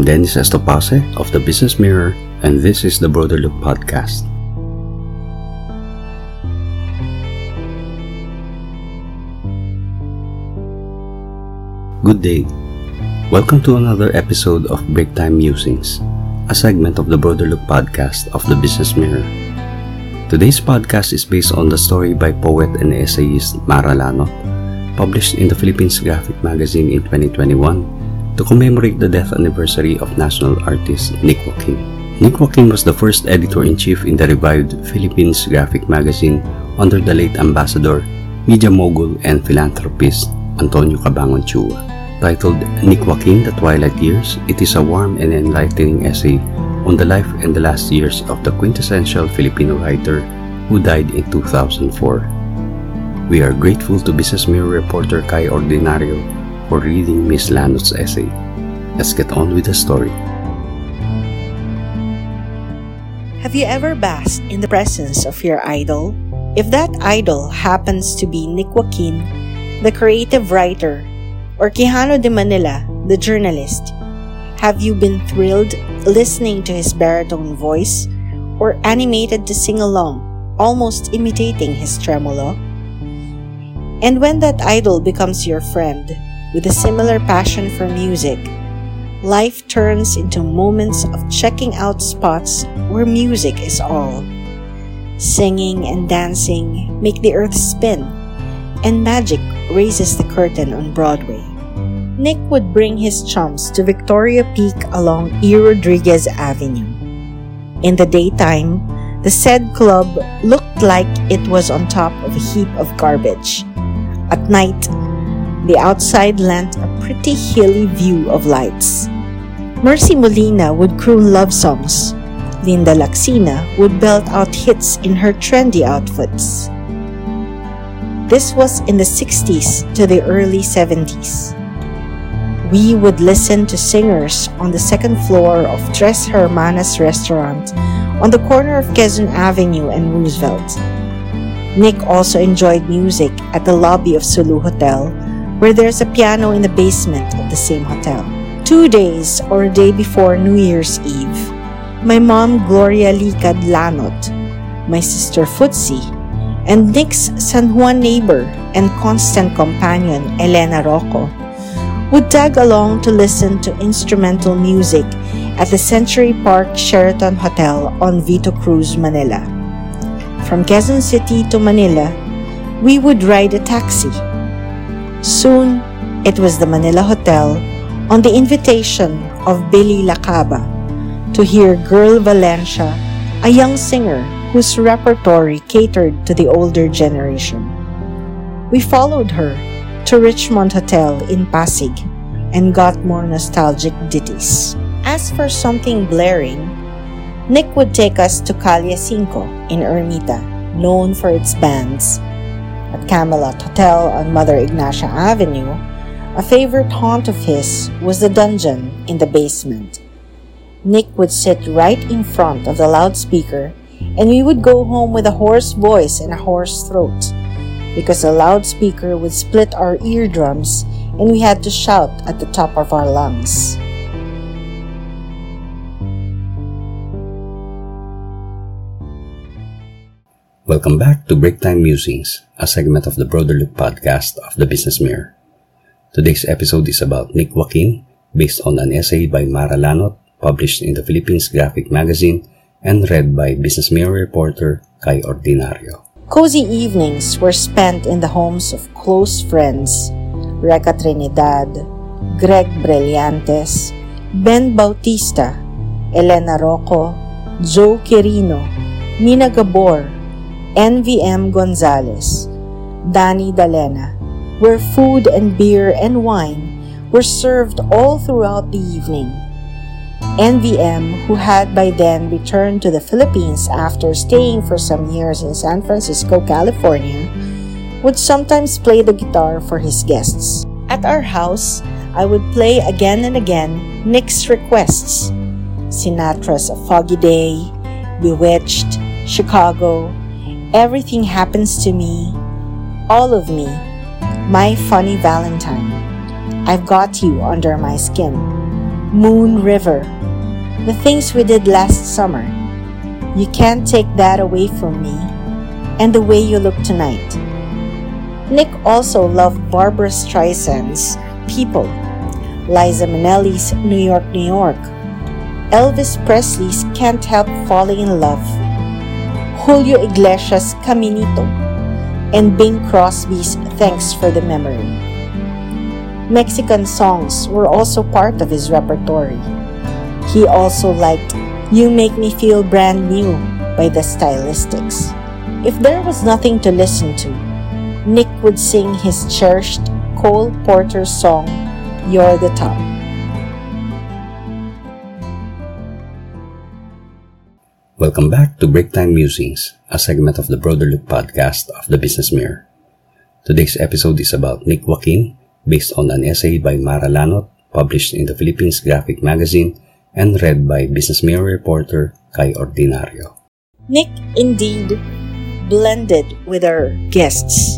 I'm Dennis Estopace of the Business Mirror, and this is the Broader Look Podcast. Good day. Welcome to another episode of Break Time Musings, a segment of the Broader Look podcast of the Business Mirror. Today's podcast is based on the story by poet and essayist Marra Lanot, published in the Philippines Graphic Magazine in 2021 to commemorate the death anniversary of national artist Nick Joaquin. Nick Joaquin was the first editor-in-chief in the revived Philippines graphic magazine under the late ambassador, media mogul, and philanthropist Antonio Cabangon Chua. Titled Nick Joaquin, The Twilight Years, it is a warm and enlightening essay on the life and the last years of the quintessential Filipino writer who died in 2004. We are grateful to Business Mirror reporter Cai Ordinario for reading Miss Lanot's essay. Let's get on with the story. Have you ever basked in the presence of your idol? If that idol happens to be Nick Joaquin, the creative writer, or Quijano de Manila, the journalist, have you been thrilled listening to his baritone voice or animated to sing along, almost imitating his tremolo? And when that idol becomes your friend, with a similar passion for music, life turns into moments of checking out spots where music is all. Singing and dancing make the earth spin, and magic raises the curtain on Broadway. Nick would bring his chums to Victoria Peak along E. Rodriguez Avenue. In the daytime, the said club looked like it was on top of a heap of garbage. At night, the outside lent a pretty hilly view of lights. Mercy Molina would croon love songs. Linda Laxina would belt out hits in her trendy outfits. This was in the 60s to the early 70s. We would listen to singers on the second floor of Tres Hermanas restaurant on the corner of Quezon Avenue and Roosevelt. Nick also enjoyed music at the lobby of Sulu Hotel where there's a piano in the basement of the same hotel. Two days or a day before New Year's Eve, my mom Gloria Licad Lanot, my sister Futsi, and Nick's San Juan neighbor and constant companion Elena Rocco would tag along to listen to instrumental music at the Century Park Sheraton Hotel on Vito Cruz, Manila. From Quezon City to Manila, we would ride a taxi Soon, it was the Manila Hotel on the invitation of Billy Lacaba to hear Girl Valencia, a young singer whose repertory catered to the older generation. We followed her to Richmond Hotel in Pasig and got more nostalgic ditties. As for something blaring, Nick would take us to Calle Cinco in Ermita, known for its bands at Camelot Hotel on Mother Ignacia Avenue, a favorite haunt of his was the dungeon in the basement. Nick would sit right in front of the loudspeaker, and we would go home with a hoarse voice and a hoarse throat because the loudspeaker would split our eardrums and we had to shout at the top of our lungs. Welcome back to Break Time Musings, a segment of the Broader Look podcast of the Business Mirror. Today's episode is about Nick Joaquin, based on an essay by Marra Lanot, published in the Philippines Graphic Magazine and read by Business Mirror reporter Cai Ordinario. Cozy evenings were spent in the homes of close friends Reca Trinidad, Greg Brillantes, Ben Bautista, Elena Rocco, Joe Quirino, Mina Gabor, NVM Gonzalez, Danny Dalena, where food and beer and wine were served all throughout the evening. NVM, who had by then returned to the Philippines after staying for some years in San Francisco, California, would sometimes play the guitar for his guests. At our house, I would play again and again Nick's requests Sinatra's A Foggy Day, Bewitched, Chicago, Everything happens to me, all of me, my funny Valentine. I've got you under my skin. Moon River, the things we did last summer. You can't take that away from me, and the way you look tonight. Nick also loved Barbra Streisand's People, Liza Minnelli's New York, New York, Elvis Presley's Can't Help Falling in Love, Julio Iglesias' Caminito, and Bing Crosby's Thanks for the Memory. Mexican songs were also part of his repertory. He also liked You Make Me Feel Brand New by the Stylistics. If there was nothing to listen to, Nick would sing his cherished Cole Porter song, You're the Top. Welcome back to Breaktime Musings, a segment of the Broader Look podcast of the Business Mirror. Today's episode is about Nick Joaquin, based on an essay by Marra Lanot, published in the Philippines Graphic Magazine and read by Business Mirror reporter Cai Ordinario. Nick indeed blended with our guests,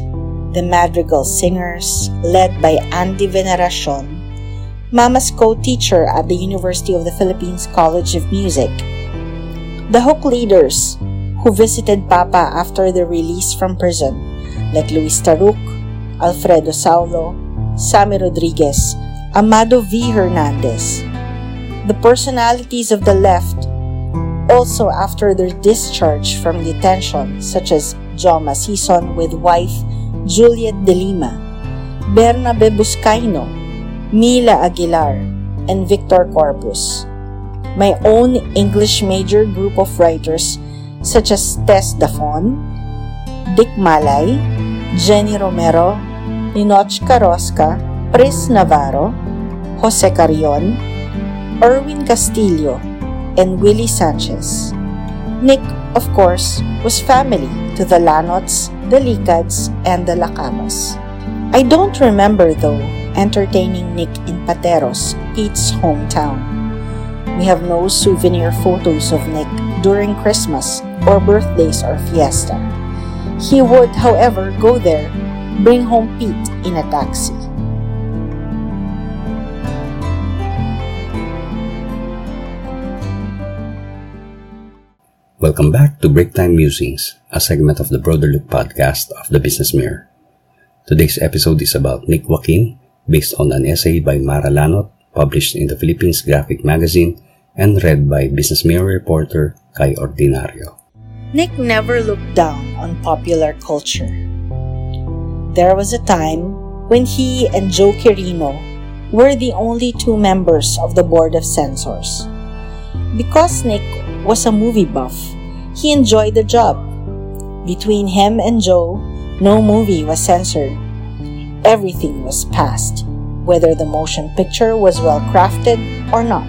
the Madrigal Singers, led by Andy Veneracion, Mama's co-teacher at the University of the Philippines College of Music, the Huk leaders who visited Papa after the release from prison, like Luis Taruc, Alfredo Saulo, Sammy Rodriguez, Amado V. Hernandez. The personalities of the left also after their discharge from detention, such as Joma Sison with wife Juliet de Lima, Bernabe Buscayno, Mila Aguilar, and Victor Corpus my own English major group of writers such as Tess Dafon, Dick Malay, Jenny Romero, Ninotchka Rosca, Pris Navarro, Jose Carrion, Erwin Castillo, and Willie Sanchez. Nick, of course, was family to the Lanots, the Licads, and the Lacabas. I don't remember, though, entertaining Nick in Pateros, Pete's hometown. We have no souvenir photos of Nick during Christmas or birthdays or fiesta. He would, however, go there, bring home Pete in a taxi. Welcome back to Breaktime Musings, a segment of the Broader Look podcast of the Business Mirror. Today's episode is about Nick Joaquin, based on an essay by Marra Lanot published in the Philippines Graphic Magazine and read by Business Mirror reporter Cai Ordinario. Nick never looked down on popular culture. There was a time when he and Joe Quirino were the only two members of the board of censors. Because Nick was a movie buff, he enjoyed the job. Between him and Joe, no movie was censored. Everything was passed whether the motion picture was well crafted or not.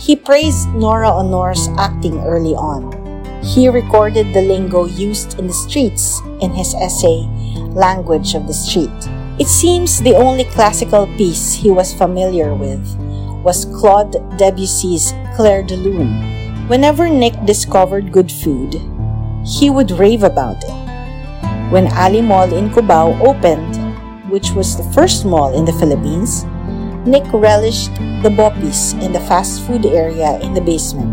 He praised Nora Aunor's acting early on. He recorded the lingo used in the streets in his essay, Language of the Street. It seems the only classical piece he was familiar with was Claude Debussy's Clair de Lune. Whenever Nick discovered good food, he would rave about it. When Ali Mall in Cubao opened, which was the first mall in the Philippines, Nick relished the boppies in the fast food area in the basement.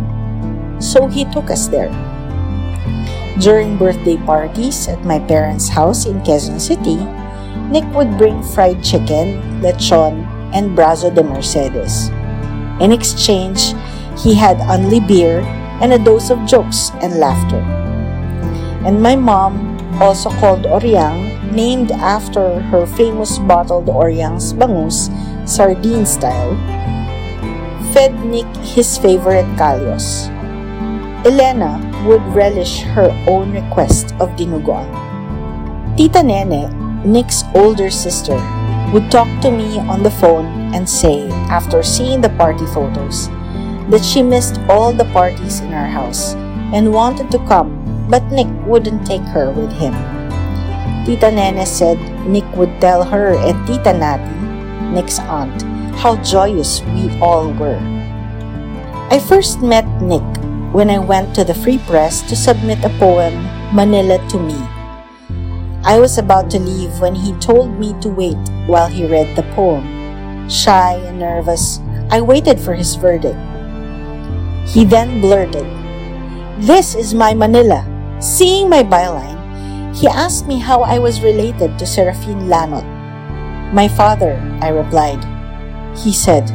So he took us there. During birthday parties at my parents' house in Quezon City, Nick would bring fried chicken, lechon, and brazo de Mercedes. In exchange, he had only beer and a dose of jokes and laughter. And my mom also called Oriang named after her famous bottled Oriang's bangus, sardine style, fed Nick his favorite kalyos. Elena would relish her own request of dinuguan. Tita Nene, Nick's older sister, would talk to me on the phone and say, after seeing the party photos, that she missed all the parties in our house and wanted to come, but Nick wouldn't take her with him. Tita Nene said Nick would tell her and Tita Nati, Nick's aunt, how joyous we all were. I first met Nick when I went to the Free Press to submit a poem, Manila to Me. I was about to leave when he told me to wait while he read the poem. Shy and nervous, I waited for his verdict. He then blurted, This is my Manila. Seeing my byline, he asked me how I was related to Serafin Lanot. My father, I replied. He said,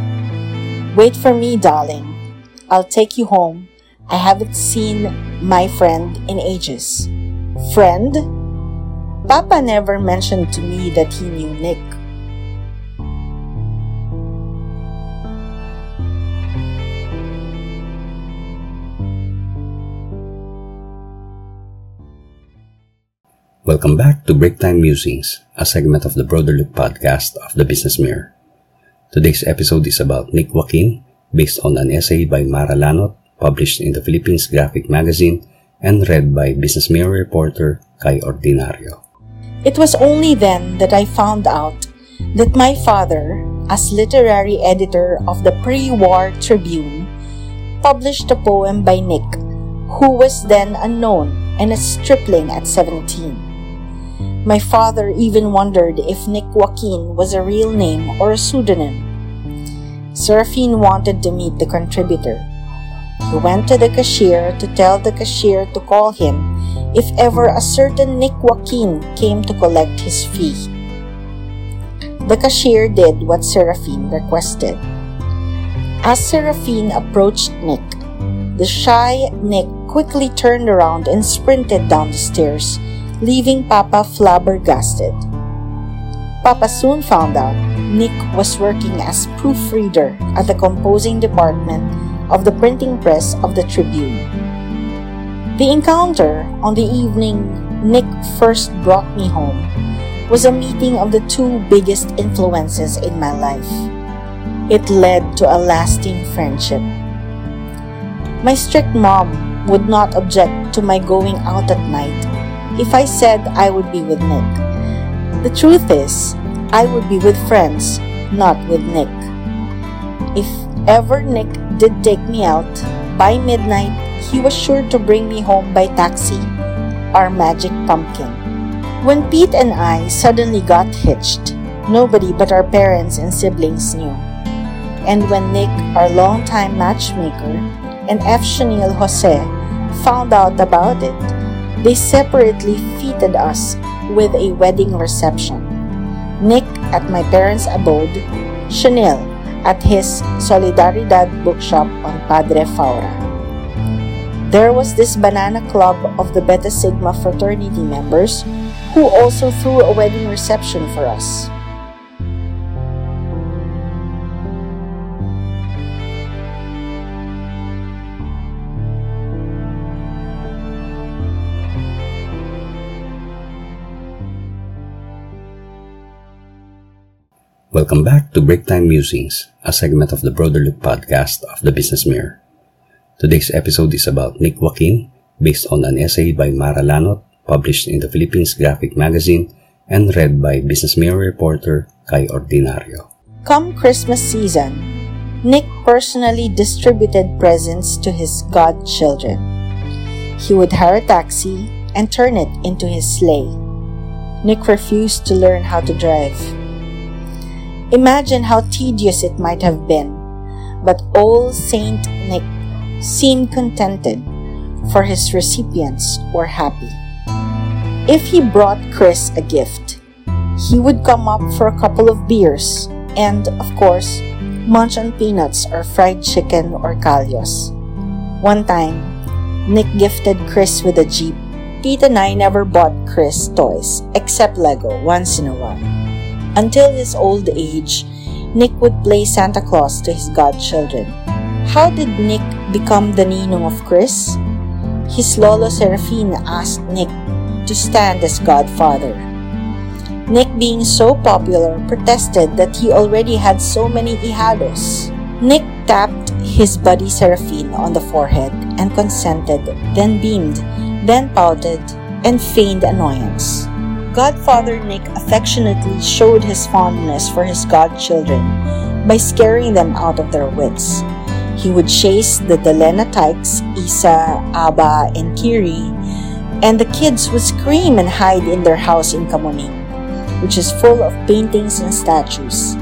Wait for me, darling. I'll take you home. I haven't seen my friend in ages. Friend? Papa never mentioned to me that he knew Nick. Welcome back to Break Time Musings, a segment of the Broader Look podcast of the Business Mirror. Today's episode is about Nick Joaquin, based on an essay by Marra Lanot, published in the Philippines Graphic Magazine and read by Business Mirror reporter Cai Ordinario. It was only then that I found out that my father, as literary editor of the pre-war Tribune, published a poem by Nick, who was then unknown and a stripling at 17. My father even wondered if Nick Joaquin was a real name or a pseudonym. Serafin wanted to meet the contributor. He went to the cashier to tell the cashier to call him if ever a certain Nick Joaquin came to collect his fee. The cashier did what Serafin requested. As Serafin approached Nick, the shy Nick quickly turned around and sprinted down the stairs, leaving Papa flabbergasted. Papa soon found out Nick was working as proofreader at the composing department of the printing press of the Tribune. The encounter on the evening Nick first brought me home was a meeting of the two biggest influences in my life. It led to a lasting friendship. My strict mom would not object to my going out at night if I said I would be with Nick. The truth is, I would be with friends, not with Nick. If ever Nick did take me out, by midnight he was sure to bring me home by taxi, our magic pumpkin. When Pete and I suddenly got hitched, nobody but our parents and siblings knew. And when Nick, our longtime matchmaker, and F. Sionil Jose found out about it, they separately feted us with a wedding reception. Nick at my parents' abode, Sionil at his Solidaridad bookshop on Padre Faura. There was this banana club of the Beta Sigma fraternity members who also threw a wedding reception for us. Welcome back to Break Time Musings, a segment of the Broader Look podcast of the Business Mirror. Today's episode is about Nick Joaquin, based on an essay by Marra Lanot, published in the Philippines Graphic Magazine and read by Business Mirror reporter Cai Ordinario. Come Christmas season, Nick personally distributed presents to his godchildren. He would hire a taxi and turn it into his sleigh. Nick refused to learn how to drive. Imagine how tedious it might have been, but old Saint Nick seemed contented, for his recipients were happy. If he brought Chris a gift, he would come up for a couple of beers and, of course, munch on peanuts or fried chicken or kalyos. One time, Nick gifted Chris with a Jeep. Pete and I never bought Chris toys, except Lego, once in a while. Until his old age, Nick would play Santa Claus to his godchildren. How did Nick become the ninong of Chris? His lolo Serafin asked Nick to stand as godfather. Nick, being so popular, protested that he already had so many hijados. Nick tapped his buddy Serafin on the forehead and consented, then beamed, then pouted, and feigned annoyance. Godfather Nick affectionately showed his fondness for his godchildren by scaring them out of their wits. He would chase the Dalena Tykes, Isa, Aba, and Kiri, and the kids would scream and hide in their house in Kamuning, which is full of paintings and statues.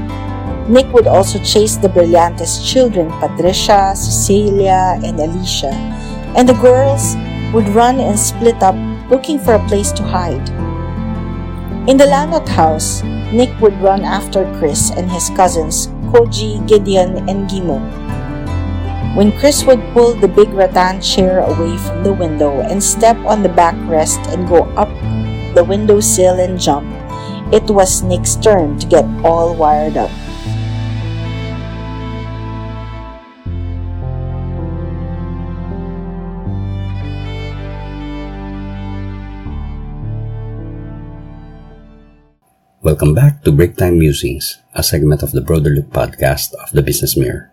Nick would also chase the Brillantes children, Patricia, Cecilia, and Alicia, and the girls would run and split up looking for a place to hide. In the Lanot house, Nick would run after Chris and his cousins, Koji, Gideon, and Gimo. When Chris would pull the big rattan chair away from the window and step on the backrest and go up the windowsill and jump, it was Nick's turn to get all wired up. Welcome back to Break Time Musings, a segment of the Broader Look podcast of the Business Mirror.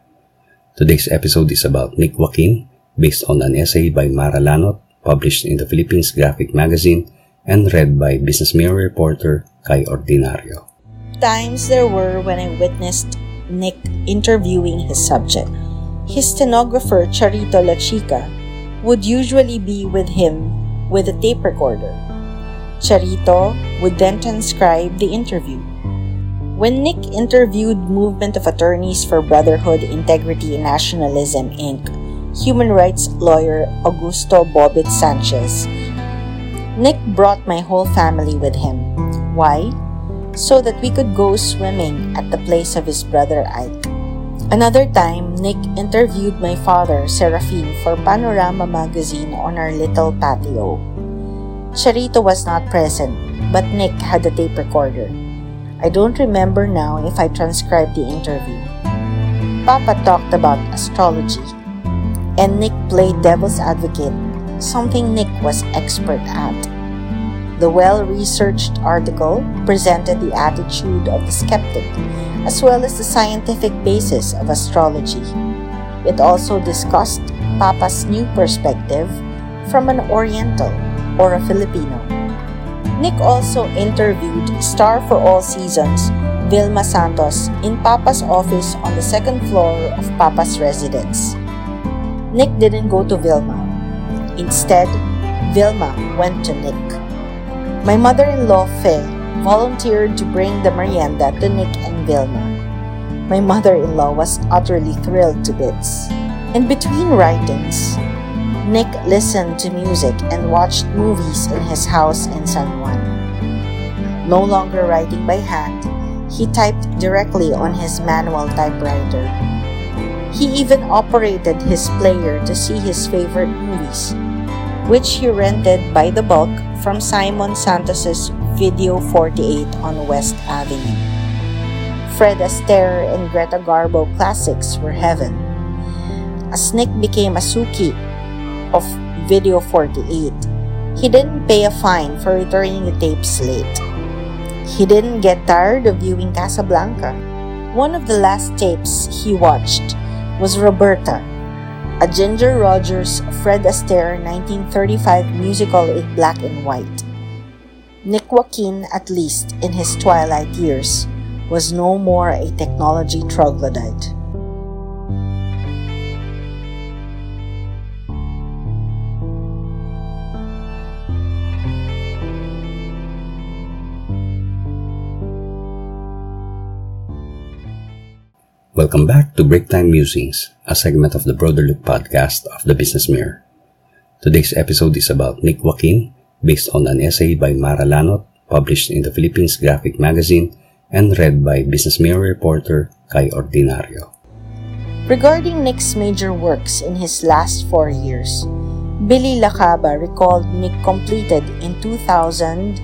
Today's episode is about Nick Joaquin, based on an essay by Marra Lanot, published in the Philippines Graphic Magazine and read by Business Mirror reporter Cai Ordinario. Times there were when I witnessed Nick interviewing his subject. His stenographer, Charito La Chica, would usually be with him with a tape recorder. Charito would then transcribe the interview. When Nick interviewed Movement of Attorneys for Brotherhood, Integrity, and Nationalism, Inc., human rights lawyer Augusto Bobit Sanchez, Nick brought my whole family with him. Why? So that we could go swimming at the place of his brother Ike. Another time, Nick interviewed my father, Serafin, for Panorama magazine on our little patio. Charito was not present, but Nick had a tape recorder. I don't remember now if I transcribed the interview. Papa talked about astrology, and Nick played devil's advocate, something Nick was expert at. The well researched article presented the attitude of the skeptic, as well as the scientific basis of astrology. It also discussed Papa's new perspective from an Oriental or a Filipino. Nick also interviewed star for all seasons, Vilma Santos, in Papa's office on the second floor of Papa's residence. Nick didn't go to Vilma. Instead, Vilma went to Nick. My mother in law, Fe, volunteered to bring the merienda to Nick and Vilma. My mother in law was utterly thrilled to bits. In between writings, Nick listened to music and watched movies in his house in San Juan. No longer writing by hand, he typed directly on his manual typewriter. He even operated his player to see his favorite movies, which he rented by the bulk from Simon Santos's Video 48 on West Avenue. Fred Astaire and Greta Garbo classics were heaven. As Nick became a Suki of Video 48, he didn't pay a fine for returning the tapes late. He didn't get tired of viewing Casablanca. One of the last tapes he watched was Roberta, a Ginger Rogers Fred Astaire 1935 musical in black and white. Nick Joaquin, at least in his twilight years, was no more a technology troglodyte. Welcome back to Break Time Musings, a segment of the Broader Look podcast of the Business Mirror. Today's episode is about Nick Joaquin, based on an essay by Marra Lanot, published in the Philippines Graphic Magazine and read by Business Mirror reporter Cai Ordinario. Regarding Nick's major works in his last four years, Billy Lacaba recalled Nick completed in 2000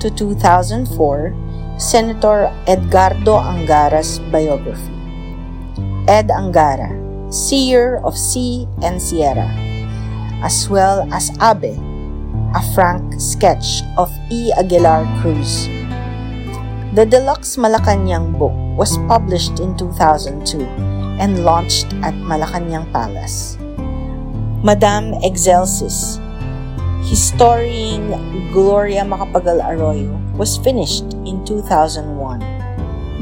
to 2004 Senator Edgardo Angara's biography. Ed Angara, seer of Sea and Sierra, as well as Abe, a frank sketch of E. Aguilar Cruz. The deluxe Malacanang book was published in 2002 and launched at Malacanang Palace. Madame Excelsis, historing Gloria Macapagal Arroyo, was finished in 2001.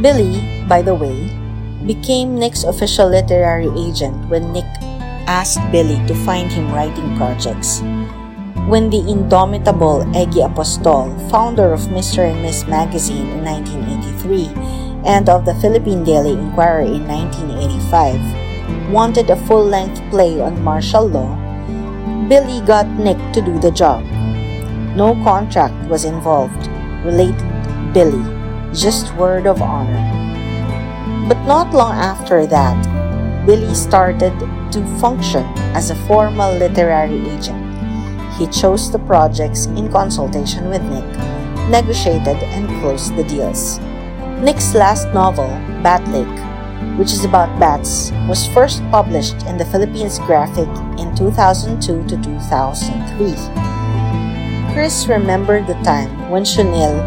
Billy, by the way, became Nick's official literary agent when Nick asked Billy to find him writing projects. when the indomitable Eggie Apostol, founder of Mr. and Miss Magazine in 1983 and of the Philippine Daily Inquirer in 1985, wanted a full length play on martial law, Billy got Nick to do the job. No contract was involved, related Billy, just word of honor. But not long after that, Billy started to function as a formal literary agent. He chose the projects in consultation with Nick, negotiated and closed the deals. Nick's last novel, Bat Lake, which is about bats, was first published in the Philippines Graphic in 2002 to 2003. Chris remembered the time when Sionil,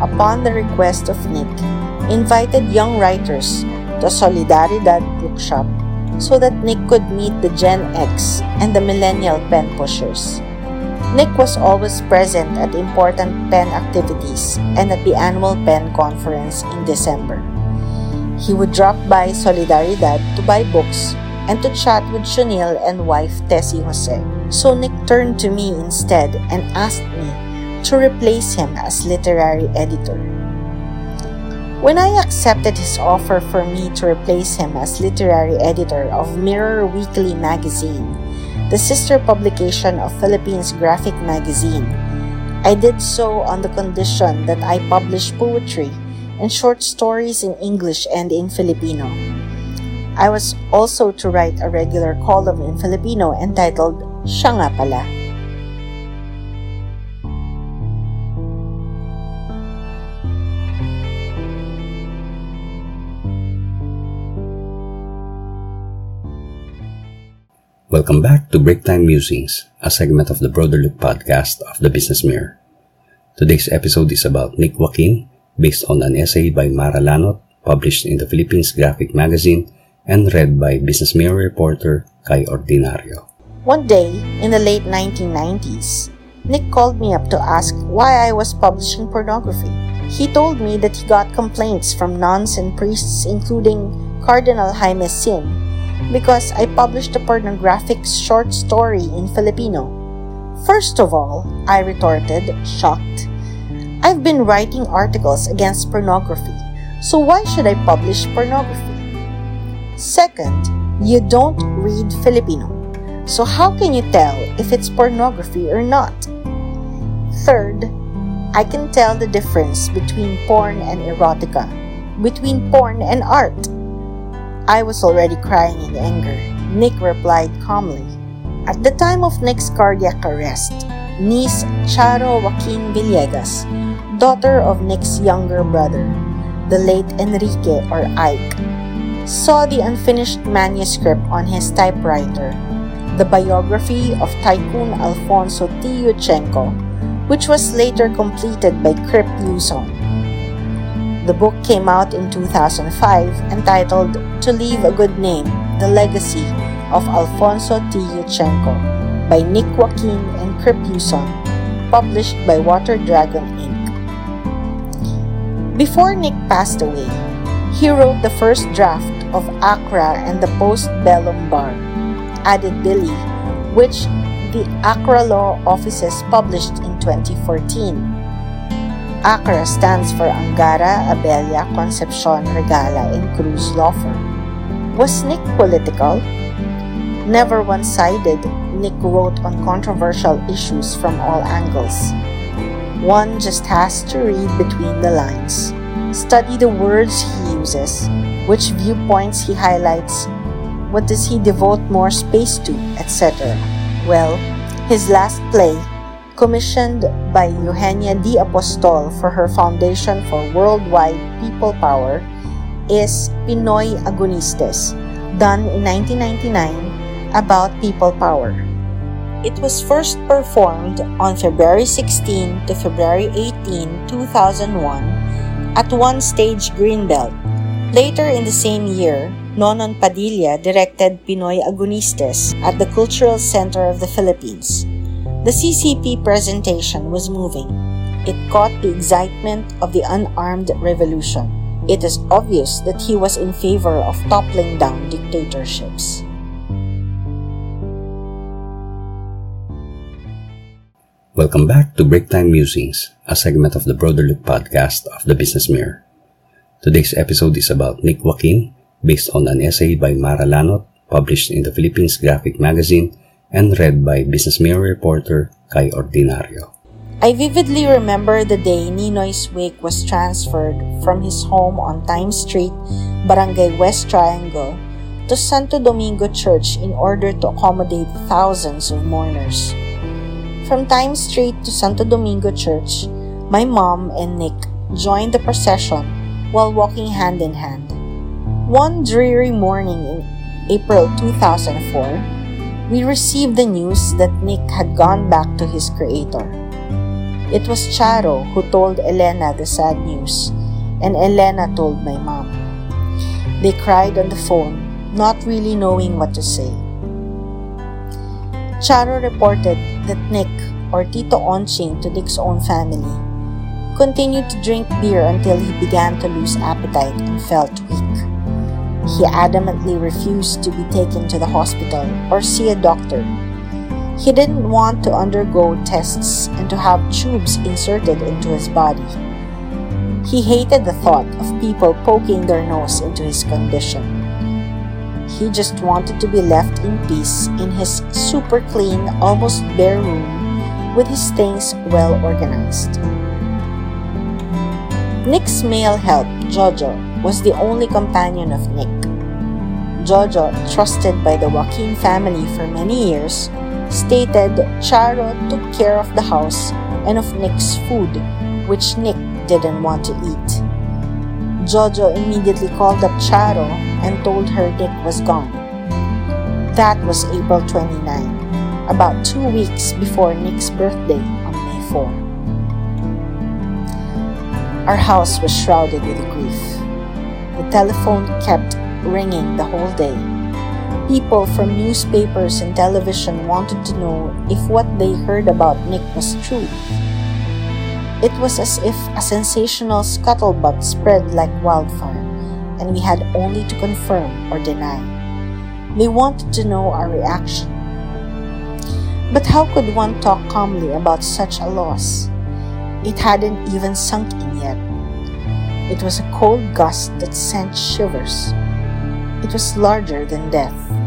upon the request of Nick, invited young writers to Solidaridad bookshop so that Nick could meet the Gen X and the millennial pen pushers. Nick was always present at important pen activities and at the annual pen conference in December. He would drop by Solidaridad to buy books and to chat with Sionil and wife Tessie Jose. So Nick turned to me instead and asked me to replace him as literary editor. When I accepted his offer for me to replace him as literary editor of Mirror Weekly magazine, the sister publication of Philippines Graphic Magazine. I did so on the condition that I publish poetry and short stories in English and in Filipino. I was also to write a regular column in Filipino entitled Siya Nga Pala. Welcome back to Break Time Musings, a segment of the Broader Look podcast of the Business Mirror. Today's episode is about Nick Joaquin, based on an essay by Marra Lanot, published in the Philippines Graphic Magazine and read by Business Mirror reporter Cai Ordinario. One day, in the late 1990s, Nick called me up to ask why I was publishing pornography. He told me that he got complaints from nuns and priests, including Cardinal Jaime Sin, because I published a pornographic short story in Filipino. First of all, I retorted, shocked. I've been writing articles against pornography, so why should I publish pornography? Second, you don't read Filipino, so how can you tell if it's pornography or not? Third, I can tell the difference between porn and erotica, between porn and art. I was already crying in anger. Nick replied calmly. At the time of Nick's cardiac arrest, niece Charo Joaquin Villegas, daughter of Nick's younger brother, the late Enrique or Ike, saw the unfinished manuscript on his typewriter, the biography of Tycoon Alfonso T. Yuchengco, which was later completed by Krip Yuson. The book came out in 2005 entitled To Leave a Good Name The Legacy of Alfonso T. Yuchengco by Nick Joaquin and Krip Yuson, published by Water Dragon Inc. Before Nick passed away, he wrote the first draft of ACCRA and the Postbellum Bar, added Billy, which the ACCRA Law Offices published in 2014. ACCRA stands for Angara, Abello, Concepcion, Regala, and Cruz Law Firm. Was Nick political? Never one sided, Nick wrote on controversial issues from all angles. One just has to read between the lines, study the words he uses, which viewpoints he highlights, what does he devote more space to, etc. Well, his last play, commissioned by Eugenia D. Apostol for her Foundation for Worldwide People Power, is Pinoy Agonistes, done in 1999 about people power. It was first performed on February 16 to February 18, 2001 at One Stage Greenbelt. Later in the same year, Nonon Padilla directed Pinoy Agonistes at the Cultural Center of the Philippines. The CCP presentation was moving. It caught the excitement of the unarmed revolution. It is obvious that he was in favor of toppling down dictatorships. Welcome back to Break Time Musings, a segment of the Broader Look podcast of the Business Mirror. Today's episode is about Nick Joaquin, based on an essay by Marra Lanot, published in the Philippines Graphic Magazine and read by Business Mirror reporter Cai Ordinario. I vividly remember the day Ninoy's wake was transferred from his home on Time Street, Barangay West Triangle, to Santo Domingo Church in order to accommodate thousands of mourners. From Time Street to Santo Domingo Church, my mom and Nick joined the procession while walking hand in hand. One dreary morning in April 2004, we received the news that Nick had gone back to his creator. It was Charo who told Elena the sad news, and Elena told my mom. They cried on the phone, not really knowing what to say. Charo reported that Nick, or Tito Onching to Nick's own family, continued to drink beer until he began to lose appetite and felt weak. He adamantly refused to be taken to the hospital or see a doctor he didn't want to undergo tests and to have tubes inserted into his body. He hated the thought of people poking their nose into his condition. He just wanted to be left in peace in his super clean, almost bare room with his things well organized. Nick's male help, Jojo, was the only companion of Nick. Jojo, trusted by the Joaquin family for many years, stated Charo took care of the house and of Nick's food, which Nick didn't want to eat. Jojo immediately called up Charo and told her Nick was gone. That was April 29, about two weeks before Nick's birthday on May 4. Our house was shrouded with grief. The telephone kept ringing the whole day People from newspapers and television wanted to know if what they heard about Nick was true. It was as if a sensational scuttlebutt spread like wildfire, and we had only to confirm or deny. They wanted to know our reaction. But how could one talk calmly about such a loss? It hadn't even sunk in yet. It was a cold gust that sent shivers. It was larger than death.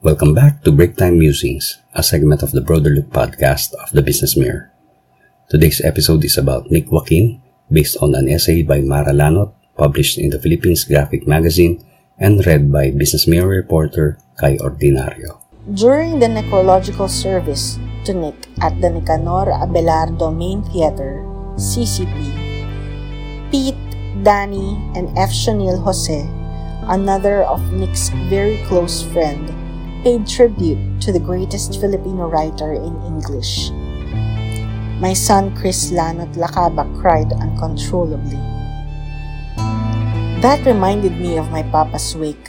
Welcome back to Break Time Musings, a segment of the Broader Look podcast of the Business Mirror. Today's episode is about Nick Joaquin, based on an essay by Marra Lanot, published in the Philippines Graphic Magazine and read by Business Mirror reporter Cai Ordinario. During the necrological service to Nick at the Nicanor Abelardo Main Theater, CCP, Pete, Danny, and F. Sionil Jose, another of Nick's very close friend, paid tribute to the greatest Filipino writer in English. My son Chris Lanot Lacaba cried uncontrollably. That reminded me of my papa's wake,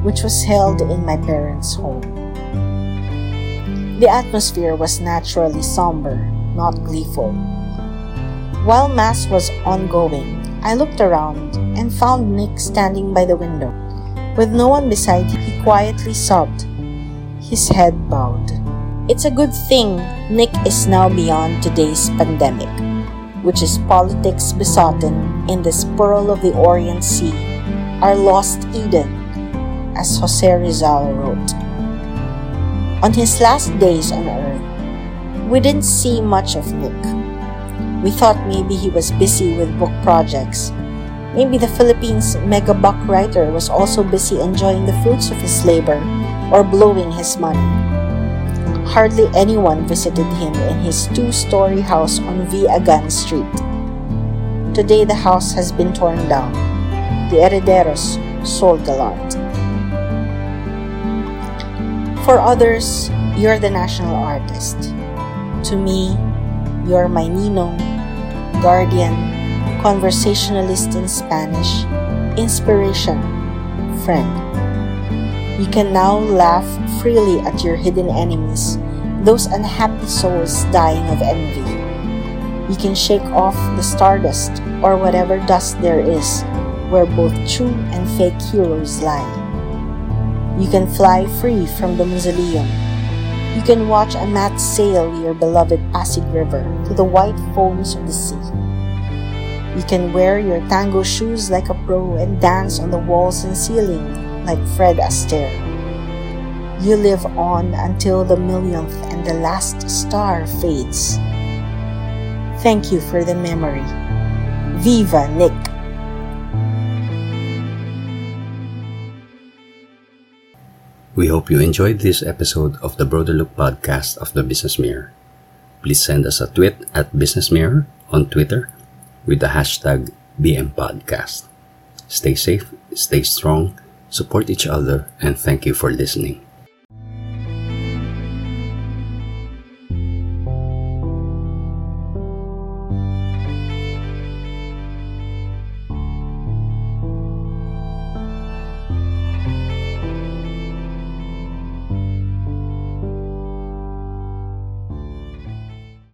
which was held in my parents' home. The atmosphere was naturally somber, not gleeful. While Mass was ongoing, I looked around and found Nick standing by the window. With no one beside him, he quietly sobbed his head bowed. It's a good thing Nick is now beyond today's pandemic, which is politics besotten in this pearl of the Orient Sea, our lost Eden, as Jose Rizal wrote. On his last days on earth, we didn't see much of Nick. We thought maybe he was busy with book projects. Maybe the Philippines mega buck writer was also busy enjoying the fruits of his labor or blowing his money. Hardly anyone visited him in his two story house on V. Agan Street. Today, the house has been torn down. The herederos sold the lot. For others, you're the national artist. To me, you're my Nino, guardian, conversationalist in Spanish, inspiration, friend. You can now laugh freely at your hidden enemies, those unhappy souls dying of envy. You can shake off the stardust or whatever dust there is where both true and fake heroes lie. You can fly free from the mausoleum. You can watch a mat sail your beloved Pasig River to the white foams of the sea. You can wear your tango shoes like a pro and dance on the walls and ceiling like Fred Astaire. You live on until the millionth and the last star fades. Thank you for the memory. Viva Nick! We hope you enjoyed this episode of the Broader Look podcast of the Business Mirror. Please send us a tweet at Business Mirror on Twitter with the hashtag BMPodcast. Stay safe, stay strong, support each other, and thank you for listening.